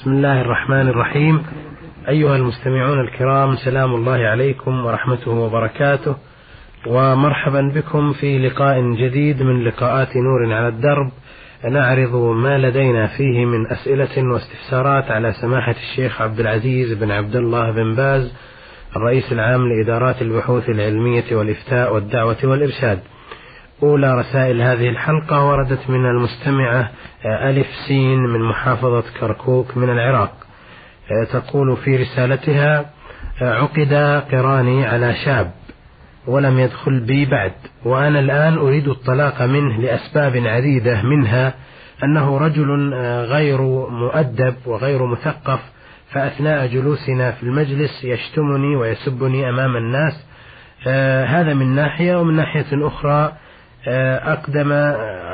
بسم الله الرحمن الرحيم. أيها المستمعون الكرام سلام الله عليكم ورحمته وبركاته. ومرحبا بكم في لقاء جديد من لقاءات نور على الدرب. نعرض ما لدينا فيه من أسئلة واستفسارات على سماحة الشيخ عبد العزيز بن عبد الله بن باز الرئيس العام لإدارات البحوث العلمية والإفتاء والدعوة والإرشاد. أولى رسائل هذه الحلقة وردت من المستمعة ألف سين من محافظة كركوك من العراق. تقول في رسالتها عقد قراني على شاب ولم يدخل بي بعد وأنا الآن أريد الطلاق منه لأسباب عديدة منها أنه رجل غير مؤدب وغير مثقف فأثناء جلوسنا في المجلس يشتمني ويسبني أمام الناس. هذا من ناحية ومن ناحية أخرى أقدم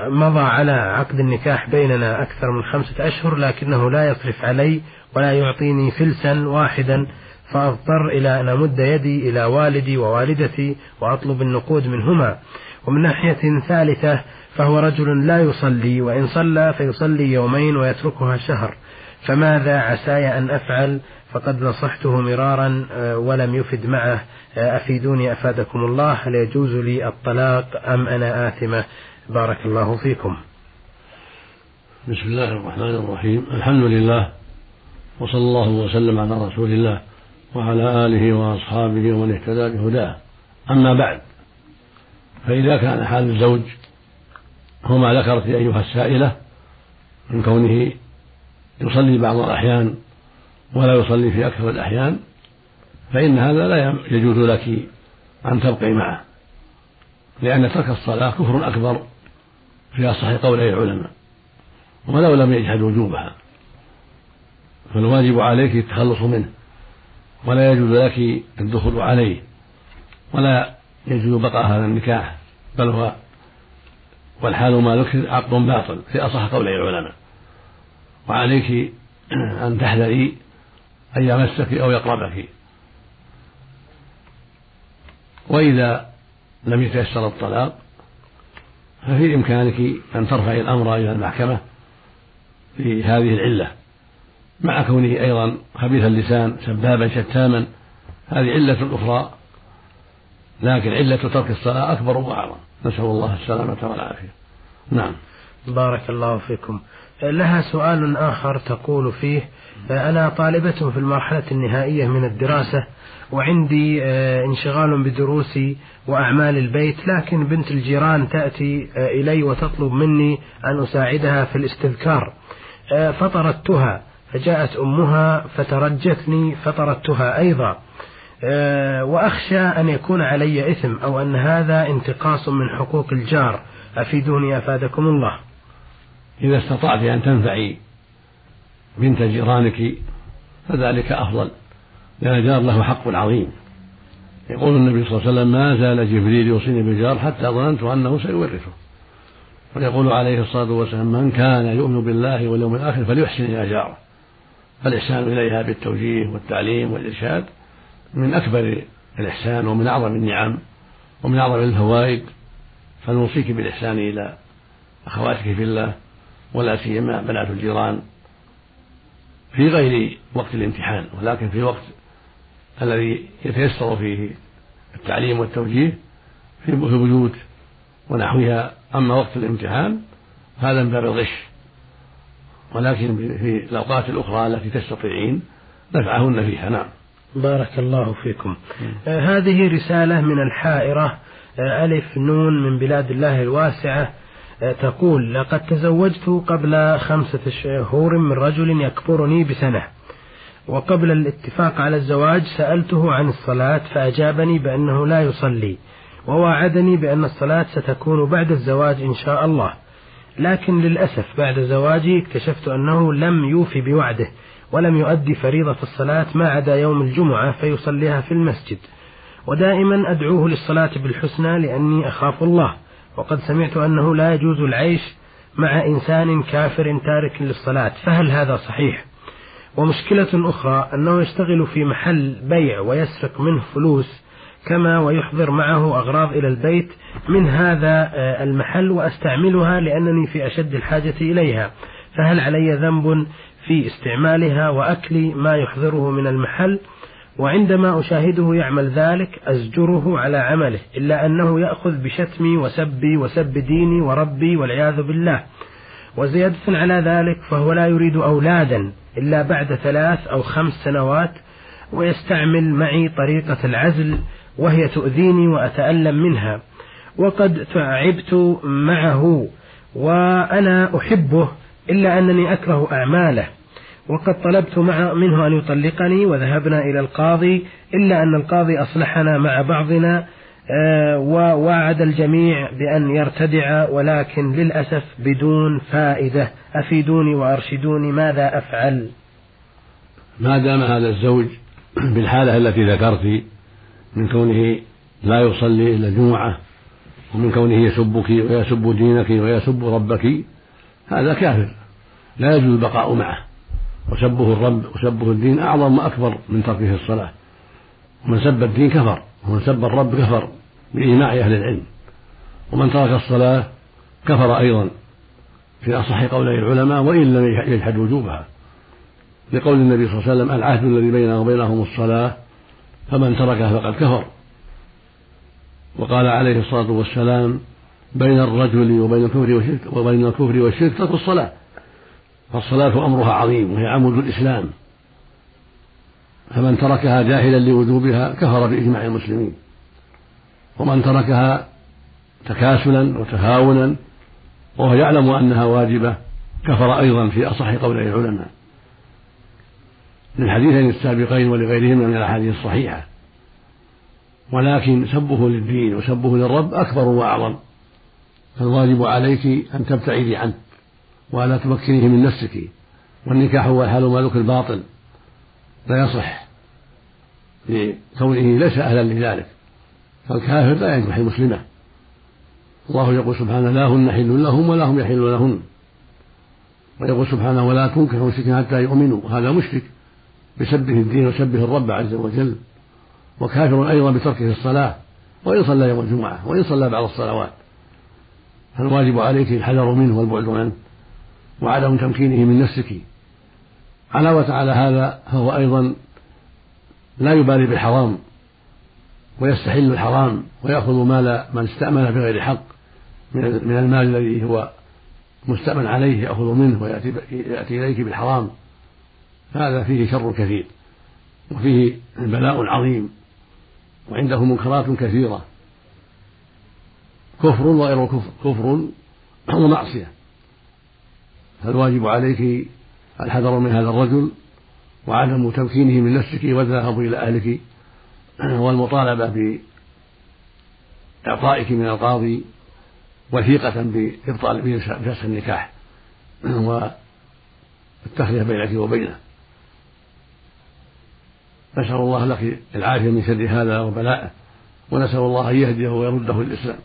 مضى على عقد النكاح بيننا أكثر من خمسة أشهر لكنه لا يصرف علي ولا يعطيني فلسا واحدا فأضطر إلى أن أمد يدي إلى والدي ووالدتي وأطلب النقود منهما. ومن ناحية ثالثة فهو رجل لا يصلي وإن صلى فيصلي يومين ويتركها شهر. فماذا عساي أن أفعل؟ فقد نصحته مرارا ولم يفد معه أفيدوني أفادكم الله هل يجوز لي الطلاق أم أنا آثمة؟ بارك الله فيكم. بسم الله الرحمن الرحيم. الحمد لله وصلى الله وسلم على رسول الله وعلى آله وأصحابه ومن اهتدى بهداه. أما بعد فإذا كان حال الزوج هو ما ذكرت أيها السائلة من كونه يصلي بعض الأحيان ولا يصلي في أكثر الأحيان فإن هذا لا يجوز لك أن تبقي معه لأن ترك الصلاة كفر أكبر في أصح قولي العلماء ولو لم يجحد وجوبها. فالواجب عليك التخلص منه ولا يجوز لك الدخول عليه ولا يجوز بقاء هذا النكاح بل هو والحال ما ذكر عقد باطل في أصح قولي العلماء. وعليك أن تحذري أن يمسك أو يقربك. وإذا لم يتيسر الطلاق ففي إمكانك أن ترفعي الأمر إلى المحكمة في هذه العلة. مع كونه أيضا خبيث اللسان سبابا شتاما هذه علة أخرى لكن علة ترك الصلاة أكبر وأعظم. نسأل الله السلامة والعافية. نعم. بارك الله فيكم. لها سؤال آخر تقول فيه أنا طالبة في المرحلة النهائية من الدراسة وعندي انشغال بدروسي وأعمال البيت لكن بنت الجيران تأتي إلي وتطلب مني أن أساعدها في الاستذكار. فطردتها فجاءت أمها فترجتني فطردتها أيضا. وأخشى أن يكون علي إثم أو أن هذا انتقاص من حقوق الجار. أفيدوني أفادكم الله. إذا استطعت أن تنفعي بنت جيرانك فذلك أفضل لأن الجار له حق عظيم. يقول النبي صلى الله عليه وسلم ما زال جبريل يوصيني بالجار حتى ظننت أنه سيورثه. ويقول عليه الصلاة والسلام من كان يؤمن بالله واليوم الآخر فليحسن إلى جاره. فالإحسان إليها بالتوجيه والتعليم والإرشاد من أكبر الإحسان ومن أعظم النعم ومن أعظم الفوائد فنوصيك بالإحسان إلى أخواتك في الله ولا سيما بنات الجيران في غير وقت الامتحان ولكن في وقت الذي يتيسر فيه التعليم والتوجيه في البيوت ونحوها. أما وقت الامتحان هذا من باب الغش ولكن في الأوقات الأخرى التي تستطيعين نفعهن فيها. نعم. بارك الله فيكم. آه هذه رسالة من الحائرة آه ألف نون من بلاد الله الواسعة. آه تقول لقد تزوجت قبل خمسة شهور من رجل يكبرني بسنة. وقبل الاتفاق على الزواج سألته عن الصلاة فأجابني بأنه لا يصلي ووعدني بأن الصلاة ستكون بعد الزواج إن شاء الله. لكن للأسف بعد زواجي اكتشفت أنه لم يوفي بوعده ولم يؤدي فريضة الصلاة ما عدا يوم الجمعة فيصليها في المسجد. ودائما أدعوه للصلاة بالحسنى لأني أخاف الله. وقد سمعت أنه لا يجوز العيش مع إنسان كافر تارك للصلاة فهل هذا صحيح؟ ومشكلة أخرى أنه يشتغل في محل بيع ويسرق منه فلوس كما ويحضر معه أغراض إلى البيت من هذا المحل وأستعملها لأنني في أشد الحاجة إليها فهل علي ذنب في استعمالها وأكل ما يحضره من المحل؟ وعندما أشاهده يعمل ذلك أزجره على عمله إلا أنه يأخذ بشتمي وسبي وسب ديني وربي والعياذ بالله. وزيادة على ذلك فهو لا يريد أولادا إلا بعد ثلاث أو خمس سنوات ويستعمل معي طريقة العزل وهي تؤذيني وأتألم منها. وقد تعبت معه وأنا أحبه إلا أنني أكره أعماله. وقد طلبت مع منه أن يطلقني وذهبنا إلى القاضي إلا أن القاضي أصلحنا مع بعضنا آه، ووعد الجميع بأن يرتدع ولكن للأسف بدون فائدة. أفيدوني وأرشدوني ماذا أفعل؟ ما دام هذا الزوج بالحالة التي ذكرت من كونه لا يصلي إلا الجمعة ومن كونه يسبك ويسب دينك ويسب ربك هذا كافر. لا يجوز البقاء معه. وسبه الرب وسبه الدين أعظم وأكبر من تركه الصلاة. ومن سب الدين كفر ومن سب الرب كفر بإجماع أهل العلم. ومن ترك الصلاة كفر أيضا. في أصح قولي العلماء وإن لم يجحد وجوبها. لقول النبي صلى الله عليه وسلم العهد الذي بيننا وبينهم الصلاة فمن تركها فقد كفر. وقال عليه الصلاة والسلام بين الرجل وبين الكفر والشرك وبين الكفر والشرك ترك الصلاة. فالصلاة أمرها عظيم وهي عمود الإسلام. فمن تركها جاهلا لوجوبها كفر بإجماع المسلمين. ومن تركها تكاسلا وتهاونا وهو يعلم أنها واجبة كفر أيضا في أصح قولي العلماء. للحديثين السابقين ولغيرهما من الأحاديث الصحيحة. ولكن سبه للدين وسبه للرب أكبر وأعظم. فالواجب عليك أن تبتعدي عنه. ولا تمكنيه من نفسك والنكاح هو الحال مالك الباطل لا يصح لكونه ليس أهلا لذلك فالكافر لا ينكح المسلمة. الله يقول سبحانه لا هن حل لهم ولا هم يحلون لهن. ويقول سبحانه ولا تنكح مشركين حتى يؤمنوا هذا مشرك. بسبه الدين وسبه الرب عز وجل. وكافر أيضا بتركه الصلاة وإن صلى يوم الجمعة وإن صلى بعض الصلوات. فالواجب عليك الحذر منه والبعد عنه. وعدم تمكينه من نفسك. علاوة على هذا فهو أيضا لا يبالي بالحرام ويستحل الحرام ويأخذ مال من استأمن بغير حق من المال الذي هو مستأمن عليه يأخذ منه ويأتي يأتي إليك بالحرام. هذا فيه شر كثير وفيه بلاء عظيم وعنده منكرات كثيرة. كفر وغير كفر كفر ومعصية. فالواجب عليك الحذر من هذا الرجل وعدم تمكينه من نفسك والذهاب إلى أهلك والمطالبة بإعطائك من القاضي وثيقة بإبطال بفسخ النكاح والتخلية بينك وبينه. نسأل الله لك العافية من شر هذا وبلائه ونسأل الله أن يهديه ويرده الإسلام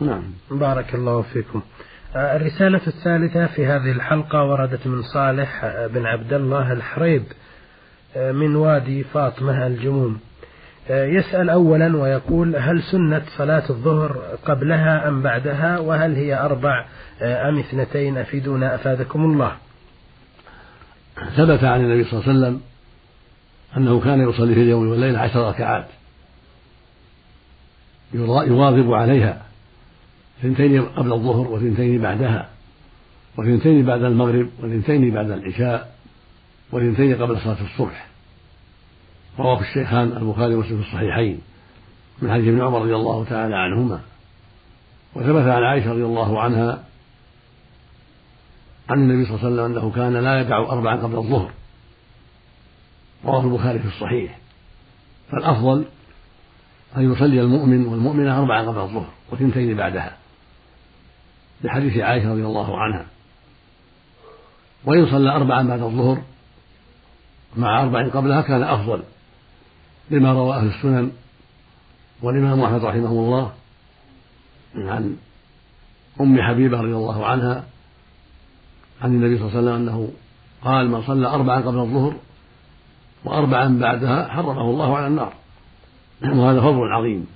نعم. بارك الله فيكم. الرسالة الثالثة في هذه الحلقة وردت من صالح آه، بن عبد الله الحريب آه، من وادي فاطمة الجموم. يسأل أولا ويقول هل سنة صلاة الظهر قبلها أم بعدها؟ وهل هي أربع أم اثنتين؟ أفيدونا أفادكم الله. ثبت عن النبي صلى الله عليه وسلم أنه كان يصلي في اليوم والليلة عشر ركعات. يواظب عليها. اثنتين قبل الظهر واثنتين بعدها واثنتين بعد المغرب واثنتين بعد العشاء واثنتين قبل صلاة الصبح. رواه الشيخان البخاري ومسلم في الصحيحين من حديث ابن عمر رضي الله تعالى عنهما. وثبت عن عائشة رضي الله عنها عن النبي صلى الله عليه وسلم أنه كان لا يدع أربعا قبل الظهر. رواه البخاري في الصحيح. فالأفضل أن يصلي المؤمن والمؤمنة أربعا قبل الظهر وثنتين بعدها. لحديث عائشة رضي الله عنها. وإن صلى أربعا بعد الظهر مع أربع قبلها كان أفضل لما روى أهل السنن والإمام أحمد رحمه الله عن أم حبيبة رضي الله عنها عن النبي صلى الله عليه وسلم أنه قال من صلى أربعا قبل الظهر وأربعا بعدها حرمه الله على النار. وهذا فضل عظيم.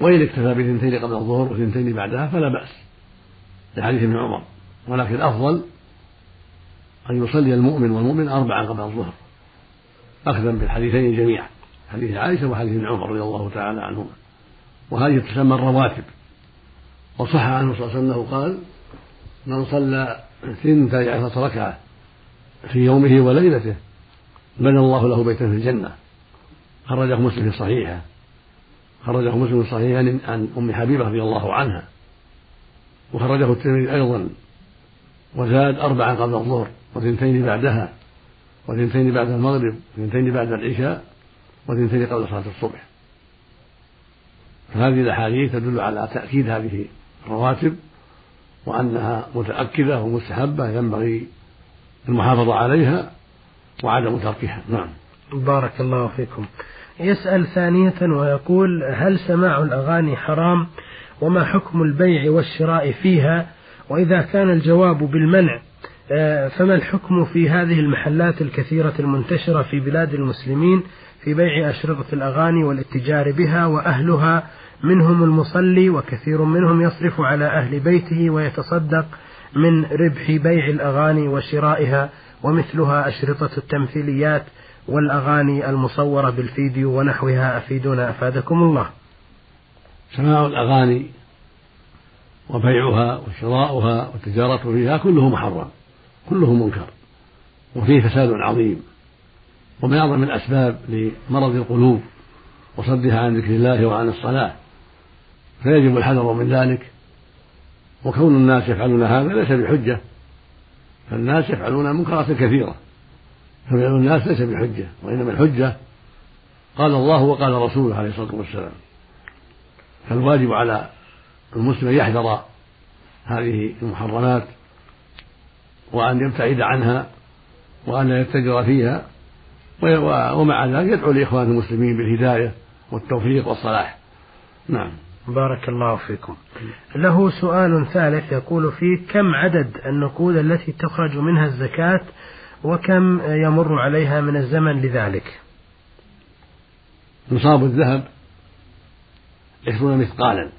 وإن اكتفى بثنتين قبل الظهر وثنتين بعدها فلا بأس لحديث ابن عمر. ولكن الأفضل أن يصلي المؤمن والمؤمن أربعا قبل الظهر. أخذا بالحديثين جميعا حديث عائشة وحديث ابن عمر رضي الله تعالى عنهما. وهذه تسمى الرواتب. وصح عنه صلى الله عليه وسلم قال من صلى ثنتي عشرة ركعة في يومه وليلته بنى الله له بيتا في الجنة. خرجه مسلم في صحيحه. خرجه مسلم في صحيحه عن أم حبيبة رضي الله عنها. وخرجه الترمذي أيضا. وزاد أربعا قبل الظهر وثنتين بعدها وثنتين بعد المغرب وثنتين بعد العشاء وثنتين قبل صلاة الصبح. فهذه الأحاديث تدل على تأكيد هذه الرواتب وأنها متأكدة ومستحبة ينبغي المحافظة عليها وعدم تركها. نعم. بارك الله فيكم. يسأل ثانية ويقول هل سماع الأغاني حرام وما حكم البيع والشراء فيها وإذا كان الجواب بالمنع آه، فما الحكم في هذه المحلات الكثيرة المنتشرة في بلاد المسلمين في بيع أشرطة الأغاني والاتجار بها وأهلها؟ منهم المصلي وكثير منهم يصرف على أهل بيته ويتصدق من ربح بيع الأغاني وشرائها ومثلها أشرطة التمثيليات والأغاني المصورة بالفيديو ونحوها أفيدونا أفادكم الله. سماع الأغاني وبيعها وشراؤها والتجارة فيها كله محرم كله منكر وفيه فساد عظيم ومن أعظم الأسباب لمرض القلوب وصدها عن ذكر الله وعن الصلاة. فيجب الحذر من ذلك وكون الناس يفعلون هذا ليس بحجة فالناس يفعلون منكرات كثيرة. ففعل الناس ليس بحجة وإنما الحجة قال الله وقال رسوله عليه الصلاة والسلام. فالواجب على المسلم أن يحذر هذه المحرمات وأن يبتعد عنها وأن لا يتجر فيها ومع ذلك يدعو لإخوان المسلمين بالهداية والتوفيق والصلاح. نعم. بارك الله فيكم. له سؤال ثالث يقول فيه كم عدد النقود التي تخرج منها الزكاة وكم يمر عليها من الزمن لذلك؟ نصاب الذهب عشرون مثقالا.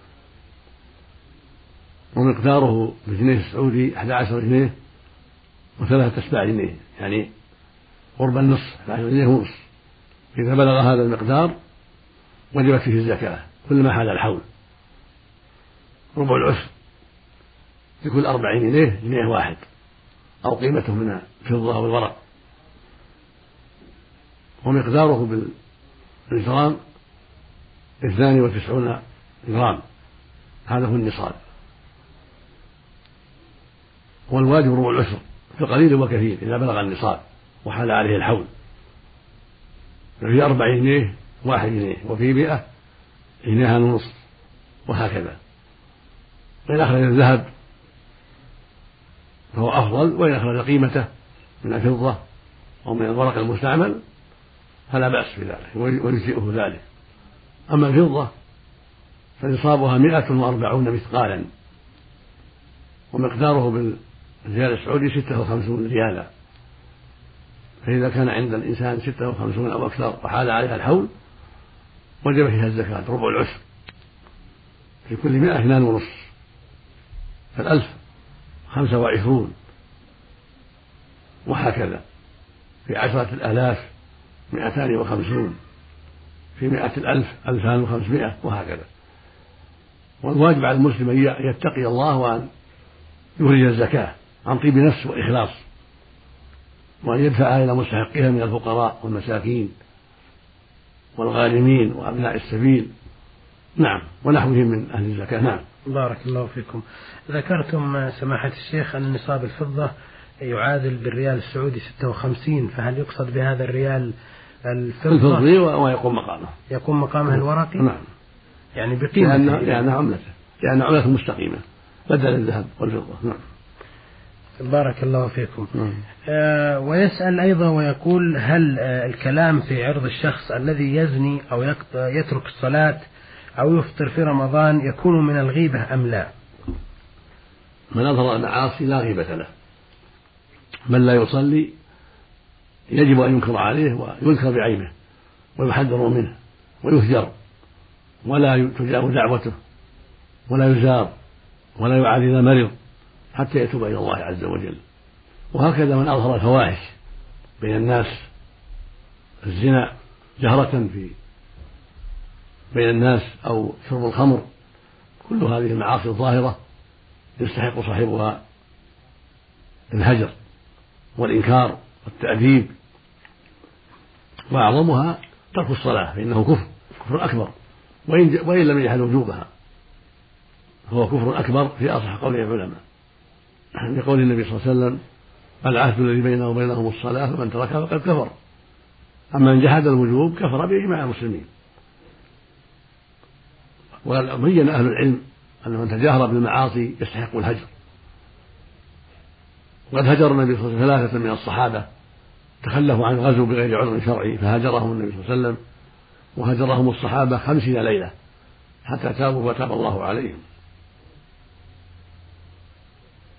ومقداره بالجنيه السعودي 11 جنيه وثلاثة أسباع جنيه. يعني قرب النصف 11 جنيه ونصف إذا بلغ هذا المقدار وجبت فيه الزكاة كلما حال الحول. ربع العشر لكل أربعين جنيه جنيه واحد. أو قيمته من الفضة والورق ومقداره بالجرام اثنان وتسعون جرام. هذا هو النصاب. والواجب ربع العشر في القليل وكثير إذا بلغ النصاب وحال عليه الحول. ففي أربع جنيه واحد جنيه وفي مئة جنيها ونصف وهكذا. وإن أخرج الذهب فهو أفضل وإن أخرج قيمته من الفضة أو من الورق المستعمل فلا بأس بذلك ويجزئه ذلك. أما الفضة فنصابها مئة وأربعون مثقالا ومقداره بالريال السعودي ستة وخمسون ريالا. فإذا كان عند الإنسان ستة وخمسون أو أكثر وحال عليها الحول وجب فيها الزكاة ربع العشر في كل مئة اثنان ونصف. فالألف خمسة وعشرون. وهكذا. في عشرة الآلاف مئتان وخمسون. في مئة الألف ألفان وخمسمائة وهكذا. والواجب على المسلم أن يتقي الله وأن يخرج الزكاة عن طيب نفس وإخلاص. وأن يدفعها إلى مستحقها من الفقراء والمساكين والغارمين وأبناء السبيل. نعم. ونحوهم من أهل الزكاة. نعم. بارك الله فيكم. ذكرتم سماحة الشيخ أن نصاب الفضة يعادل بالريال السعودي 56 فهل يقصد بهذا الريال الفضي ويقوم مقامه. يقوم مقامه الورقي؟ نعم. يعني بقيمة لأن لأن عملته. لأن عملته مستقيمة. بدل الذهب والفضة. نعم. بارك الله فيكم. نعم. آه ويسأل أيضا ويقول هل آه الكلام في عرض الشخص الذي يزني أو يترك الصلاة أو يفطر في رمضان يكون من الغيبة أم لا؟ من أظهر المعاصي لا غيبة له. من لا يصلي يجب أن ينكر عليه ويذكر بعيبه ويحذر منه ويهجر ولا تجاب دعوته ولا يزار ولا يعاد إذا مرض حتى يتوب إلى الله عز وجل. وهكذا من أظهر الفواحش بين الناس الزنا جهرة في بين الناس أو شرب الخمر كل هذه المعاصي الظاهرة يستحق صاحبها الهجر. والإنكار والتأديب. وأعظمها ترك الصلاة فإنه كفر كفر أكبر. وإن, وإن لم يجحد وجوبها فهو كفر أكبر في أصح قول العلماء. لقول النبي صلى الله عليه وسلم العهد الذي بينه وبينهم الصلاة فمن تركها فقد كفر. أما من جحد الوجوب كفر بإجماع المسلمين. وبين أهل العلم أن من تجاهر بالمعاصي يستحق الهجر. وقد هجر النبي صلى الله عليه وسلم ثلاثة من الصحابة تخلفوا عن الغزو بغير عذر شرعي فهاجرهم النبي صلى الله عليه وسلم وهجرهم الصحابة خمسين ليلة حتى تابوا وتاب الله عليهم.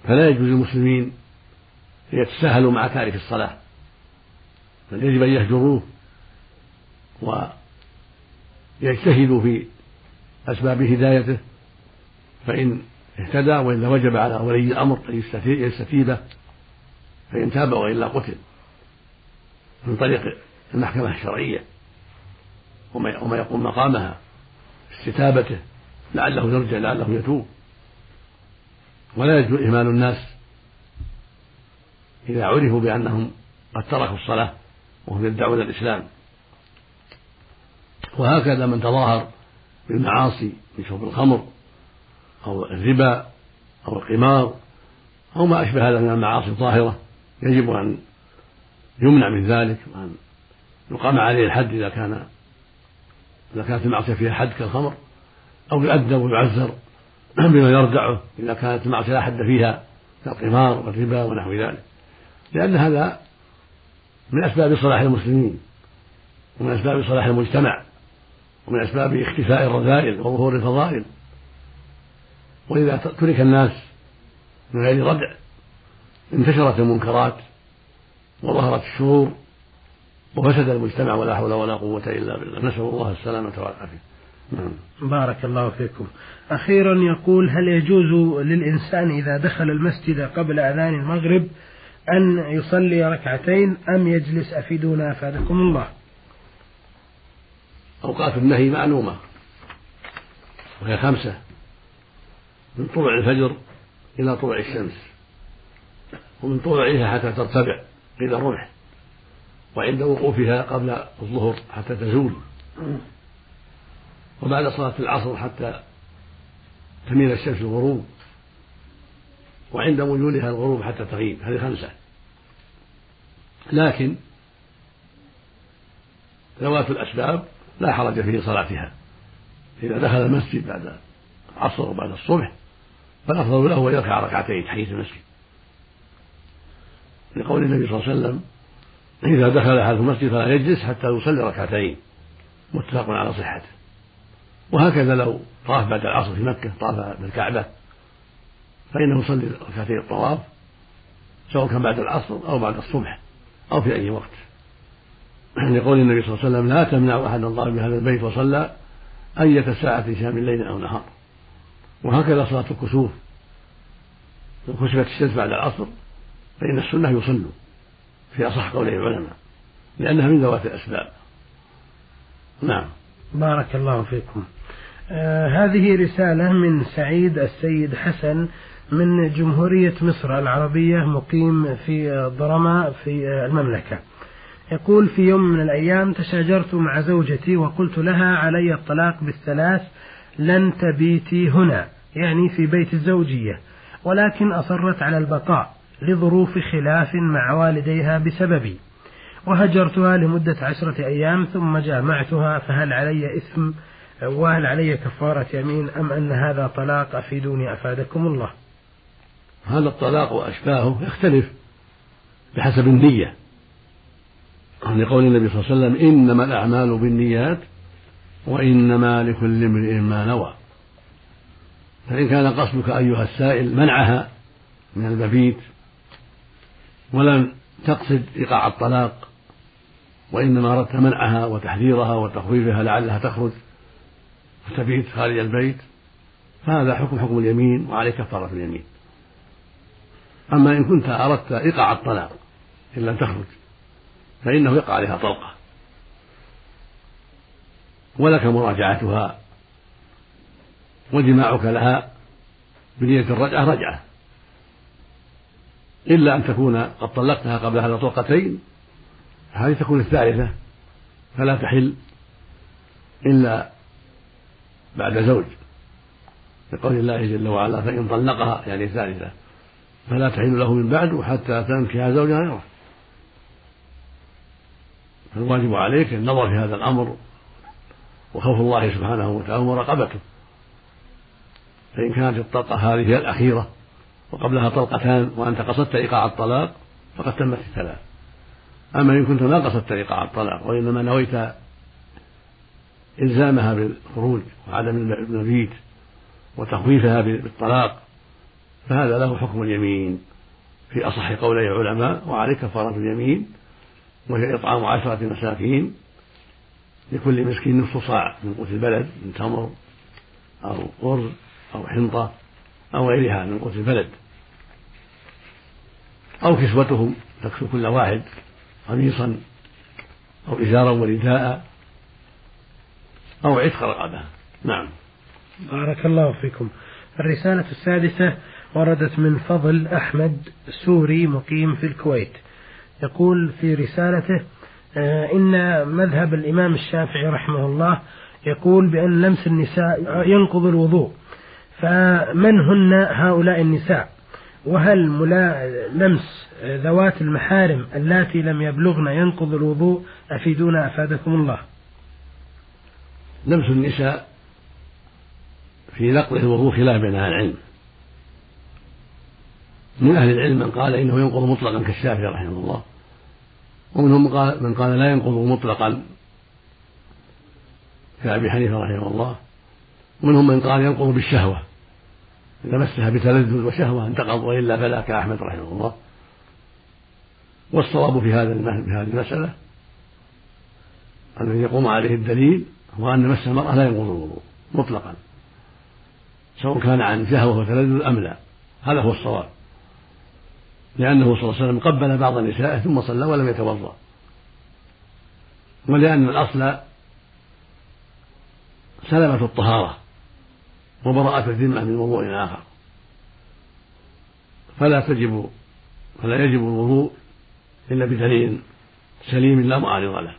فلا يجوز للمسلمين أن يتساهلوا مع تارك الصلاة بل يجب أن يهجروه ويجتهدوا في أسباب هدايته فإن اهتدى وإلا وجب على ولي الأمر أن يستتيبه فإن تاب وإلا قتل من طريق المحكمة الشرعية. وما يقوم مقامها استتابته لعله يرجع لعله يتوب. ولا يجوز إهمال الناس إذا عرفوا بأنهم قد تركوا الصلاة وهم يدعون الإسلام. وهكذا من تظاهر بالمعاصي من شرب الخمر أو الربا أو القمار أو ما أشبه هذا من المعاصي الظاهرة يجب أن يمنع من ذلك وأن يقام عليه الحد إذا كان إذا كانت المعصية فيها حد كالخمر أو يؤدب ويعذر بما يردعه إذا كانت المعصية لا حد فيها كالقمار والربا ونحو ذلك. لأن هذا من أسباب صلاح المسلمين ومن أسباب صلاح المجتمع ومن أسباب اختفاء الرذائل وظهور الفضائل. وإذا ترك الناس من غير ردع انتشرت المنكرات وظهرت الشرور وفسد المجتمع ولا حول ولا قوة إلا بالله. نسأل الله السلامة والعافية. نعم. بارك الله فيكم. أخيرا يقول هل يجوز للإنسان إذا دخل المسجد قبل أذان المغرب أن يصلي ركعتين أم يجلس أفيدونا أفادكم الله؟ أوقات النهي معلومة وهي خمسة. من طلوع الفجر إلى طلوع الشمس ومن طلوعها حتى ترتفع إلى الرمح وعند وقوفها قبل الظهر حتى تزول. وبعد صلاة العصر حتى تميل الشمس الغروب وعند ميولها الغروب حتى تغيب. هذه خمسة. لكن ذوات الأسباب لا حرج في صلاتها. إذا دخل المسجد بعد العصر وبعد الصبح فالأفضل له أن يركع ركعتين تحية المسجد. لقول النبي صلى الله عليه وسلم إذا دخل أحد المسجد فلا يجلس حتى يصلي ركعتين متفق على صحته. وهكذا لو طاف بعد العصر في مكة طاف بالكعبة فإنه يصلي ركعتي الطواف سواء كان بعد العصر أو بعد الصبح أو في أي وقت. لقول النبي صلى الله عليه وسلم لا تمنع أحد الله بهذا البيت وصلى أية ساعة شاء من ليل أو نهار. وهكذا صلاة الكسوف. لو كسفت الشمس بعد العصر فإن السنة يصلوا في أصح قولي العلماء لأنها من ذوات الأسباب. نعم. بارك الله فيكم. آه هذه رسالة من سعيد السيد حسن من جمهورية مصر العربية مقيم في ضرما في المملكة. يقول في يوم من الأيام تشاجرت مع زوجتي وقلت لها علي الطلاق بالثلاث لن تبيتي هنا يعني في بيت الزوجية ولكن أصرت على البقاء لظروف خلاف مع والديها بسببي. وهجرتها لمدة عشرة أيام ثم جامعتها فهل علي إثم؟ وهل علي كفارة يمين؟ أم أن هذا طلاق أفيدوني أفادكم الله؟ هذا الطلاق وأشباهه يختلف بحسب النية. لقول النبي صلى الله عليه وسلم إنما الأعمال بالنيات وإنما لكل امرئ ما نوى. فإن كان قصدك أيها السائل منعها من المبيت ولم تقصد إيقاع الطلاق وإنما أردت منعها وتحذيرها وتخويفها لعلها تخرج وتبيت خارج البيت فهذا حكم حكم اليمين وعليه كفارة اليمين. أما إن كنت أردت إيقاع الطلاق إن لم تخرج فإنه يقع عليها طلقة. ولك مراجعتها وجماعك لها بنية الرجعة رجعة. إلا أن تكون قد طلقتها قبل هذا طلقتين هذه تكون الثالثة فلا تحل إلا بعد زوج. لقول الله جل وعلا فإن طلقها يعني الثالثة فلا تحل له من بعد حتى تنكح زوجها غيره. فالواجب عليك النظر في هذا الأمر وخوف الله سبحانه وتعالى ومراقبته. فإن كانت الطلقة هذه هي الأخيرة وقبلها طلقتان وأنت قصدت إيقاع الطلاق فقد تمت الثلاث. أما إن كنت ما قصدت إيقاع الطلاق وإنما نويت إلزامها بالخروج وعدم المبيت وتخويفها بالطلاق فهذا له حكم اليمين. في أصح قولي العلماء وعليه كفارة اليمين وهي إطعام عشرة مساكين. لكل مسكين نصف صاع من قوت البلد من تمر أو أرز أو حنطة أو غيرها من قوت البلد. أو كسوتهم تكسو كل واحد قميصا أو إزارا ورداء أو عتق رقبة. نعم. بارك الله فيكم. الرسالة السادسة وردت من فضل أحمد سوري مقيم في الكويت. يقول في رسالته إن مذهب الإمام الشافعي رحمه الله يقول بأن لمس النساء ينقض الوضوء فمن هن هؤلاء النساء؟ وهل لمس ذوات المحارم اللاتي لم يبلغن ينقض الوضوء أفيدونا أفادكم الله؟ لمس النساء في نقض الوضوء خلاف بين أهل العلم. من أهل العلم من قال إنه ينقض مطلقا كالشافعي رحمه الله. ومنهم من قال, لا ينقض مطلقا. كأبي حنيفة رحمه الله. ومنهم من قال ينقض بالشهوة. إذا مسها بتلذذ وشهوة انتقض وإلا فلا كأحمد رحمه الله. والصواب في هذا في هذه المسألة الذي يقوم عليه الدليل هو أن مس المرأة لا ينقض الوضوء مطلقا سواء كان عن شهوة وتلذذ أم لا. هذا هو الصواب. لأنه صلى الله عليه وسلم قبل بعض النساء ثم صلى ولم يتوضأ. ولأن الأصل سلامة الطهارة وبراءة الذمة من وضوء آخر. فلا تجب فلا يجب الوضوء إلا بدليل سليم لا معارض له.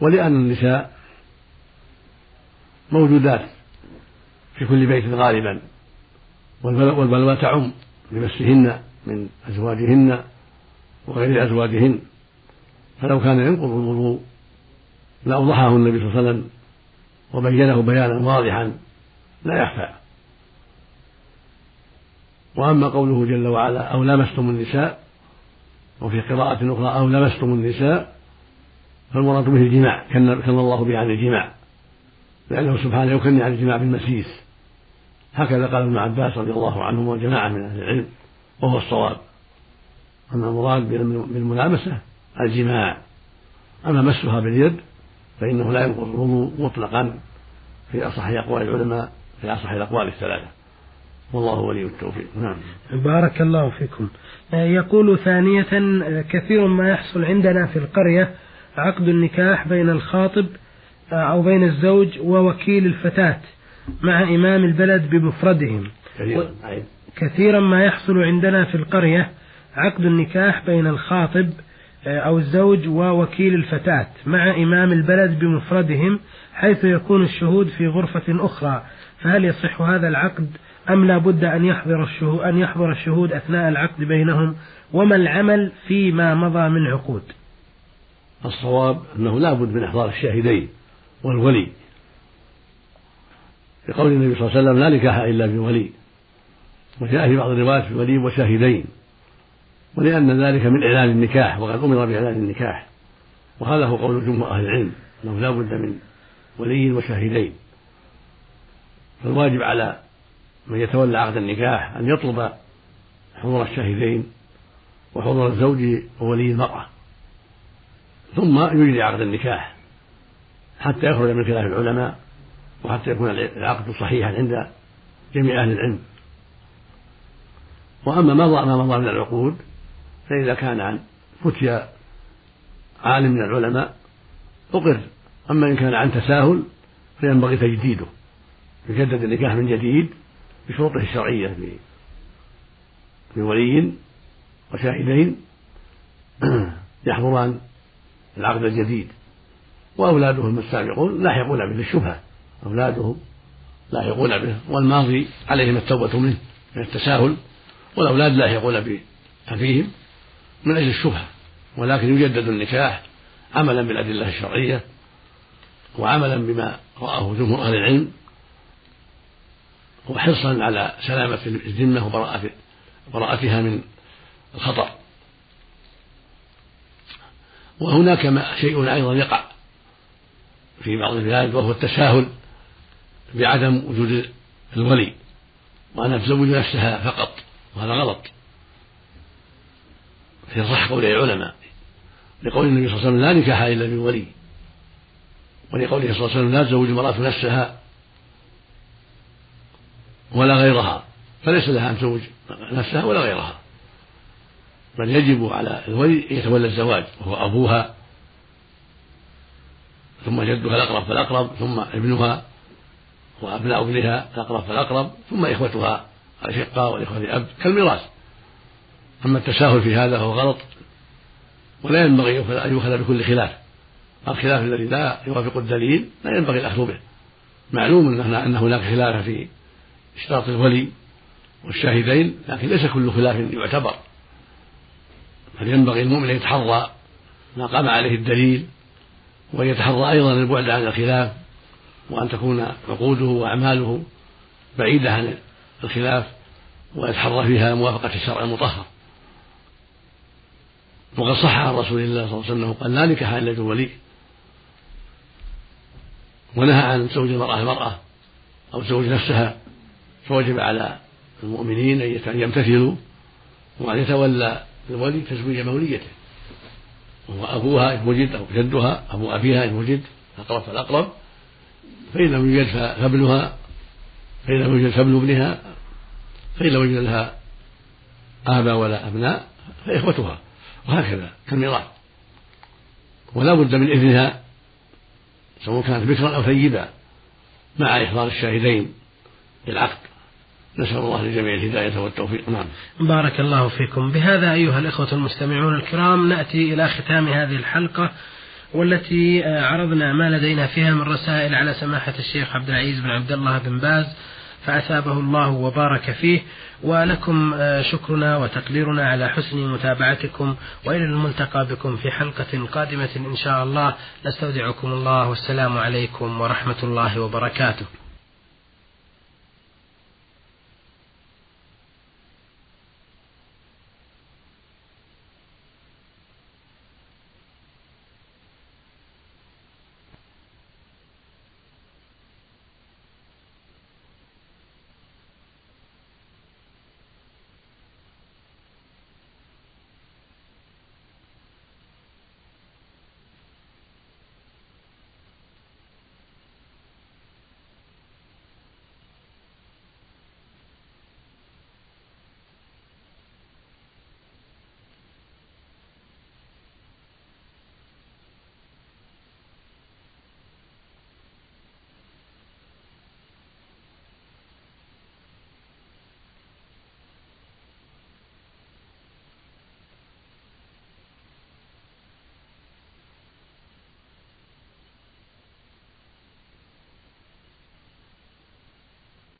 ولأن النساء موجودات في كل بيت غالبا والبلوى تعم. بمسهن من أزواجهن وغير أزواجهن. فلو كان ينقض الوضوء لأوضحه النبي صلى الله عليه وسلم وبينه بيانا واضحا لا يخفى. وأما قوله جل وعلا أو لمستم النساء وفي قراءة أخرى أو لمستم النساء فالمراد به الجماع كان الله به عن الجماع. لأنه سبحانه يكني عن الجماع بالمسيس. هكذا قال ابن عباس رضي الله عنه وجماعة من أهل العلم وهو الصواب. أن المراد بالملامسة الجماع. أما مسها باليد فإنه لا ينقض الوضوء مطلقا في أصح أقوال العلماء في أصح الأقوال الثلاثة. والله ولي التوفيق. نعم. بارك الله فيكم. يقول ثانية كثير ما يحصل عندنا في القرية عقد النكاح بين الخاطب أو بين الزوج ووكيل الفتاة. مع إمام البلد بمفردهم. كثيرا ما يحصل عندنا في القرية عقد النكاح بين الخاطب آه، أو الزوج ووكيل الفتاة مع إمام البلد بمفردهم حيث يكون الشهود في غرفة أخرى. فهل يصح هذا العقد أم لا بد أن يحضر الشهود أن يحضر الشهود أثناء العقد بينهم؟ وما العمل فيما مضى من عقود؟ الصواب أنه لا بد من إحضار الشاهدين والولي. لقول النبي صلى الله عليه وسلم لا نكاح إلا بولي. وجاء في بعض الروايات بولي وشاهدين. ولأن ذلك من إعلان النكاح وقد أمر بإعلان النكاح. وهذا هو قول جمهور أهل العلم أنه لا بد من ولي وشاهدين. فالواجب على من يتولى عقد النكاح أن يطلب حضور الشاهدين وحضور الزوج وولي المرأة. ثم يجري عقد النكاح حتى يخرج من خلاف العلماء وحتى يكون العقد صحيحا عند جميع أهل العلم. وأما ما ما مضى من العقود فإذا كان عن فتيا عالم من العلماء أقر. أما إن كان عن تساهل فينبغي تجديده يجدد النكاح من جديد بشروطه الشرعية في ولي وشاهدين يحضران العقد الجديد. وأولادهم السابقون لاحقون به للشبهة أولادهم لاحقون به والماضي عليهم التوبة منه من التساهل والأولاد لاحقون بأبيهم من أجل الشبهة ولكن يجدد النكاح عملا بالأدلة الشرعية وعملا بما رآه جمهور أهل العلم وحرصا على سلامة الذمة وبراءة براءتها من الخطأ. وهناك شيء أيضا يقع في بعض البلاد وهو التساهل بعدم وجود الولي. وأنها تزوج نفسها فقط. وهذا غلط. في صح قول العلماء. لقول النبي صلى الله عليه وسلم لا نكاح إلا بولي ولقوله صلى الله عليه وسلم لا تزوج المرأة نفسها ولا غيرها. فليس لها أن تزوج نفسها ولا غيرها. بل يجب على الولي أن يتولى الزواج وهو أبوها ثم جدها الأقرب فالأقرب ثم ابنها وأبناء ابنها الأقرب فالأقرب ثم إخوتها الأشقاء والإخوة الأب كالميراث. أما التساهل في هذا فهو غلط ولا ينبغي أن يؤخذ بكل خلاف. الخلاف الذي لا يوافق الدليل لا ينبغي الأخذ به. معلوم أن هناك خلاف في اشتراط الولي والشاهدين لكن ليس كل خلاف يعتبر. بل ينبغي المؤمن أن يتحرى ما قام عليه الدليل وأن يتحرى أيضا البعد عن الخلاف. وأن تكون عقوده وأعماله بعيدة عن الخلاف ويتحرى فيها موافقة الشرع المطهر. وقد صح عن رسول الله صلى الله عليه وسلم قال لا نكح إلا بولي ونهى عن زوج المرأة المرأة أو زوج نفسها فوجب على المؤمنين أن يمتثلوا وأن يتولى الولي تزويج موليته. وهو أبوها إن وجد أو جدها أبو أبيها إن وجد الأقرب فالأقرب. فإن لم يوجد فابنها فإن لم يوجد فابن ابنها فإن لم يوجد لها آباء ولا أبناء فإخوتها وهكذا كالميراث. ولا بد من إذنها سواء كانت بكرا أو ثيبا مع إحضار الشاهدين للعقد. نسأل الله للجميع الهداية والتوفيق. نعم. بارك الله فيكم. بهذا أيها الإخوة المستمعون الكرام نأتي إلى ختام هذه الحلقة. والتي عرضنا ما لدينا فيها من رسائل على سماحة الشيخ عبد العزيز بن عبد الله بن باز فأثابه الله وبارك فيه. ولكم شكرنا وتقديرنا على حسن متابعتكم وإلى الملتقى بكم في حلقة قادمة إن شاء الله. نستودعكم الله والسلام عليكم ورحمة الله وبركاته.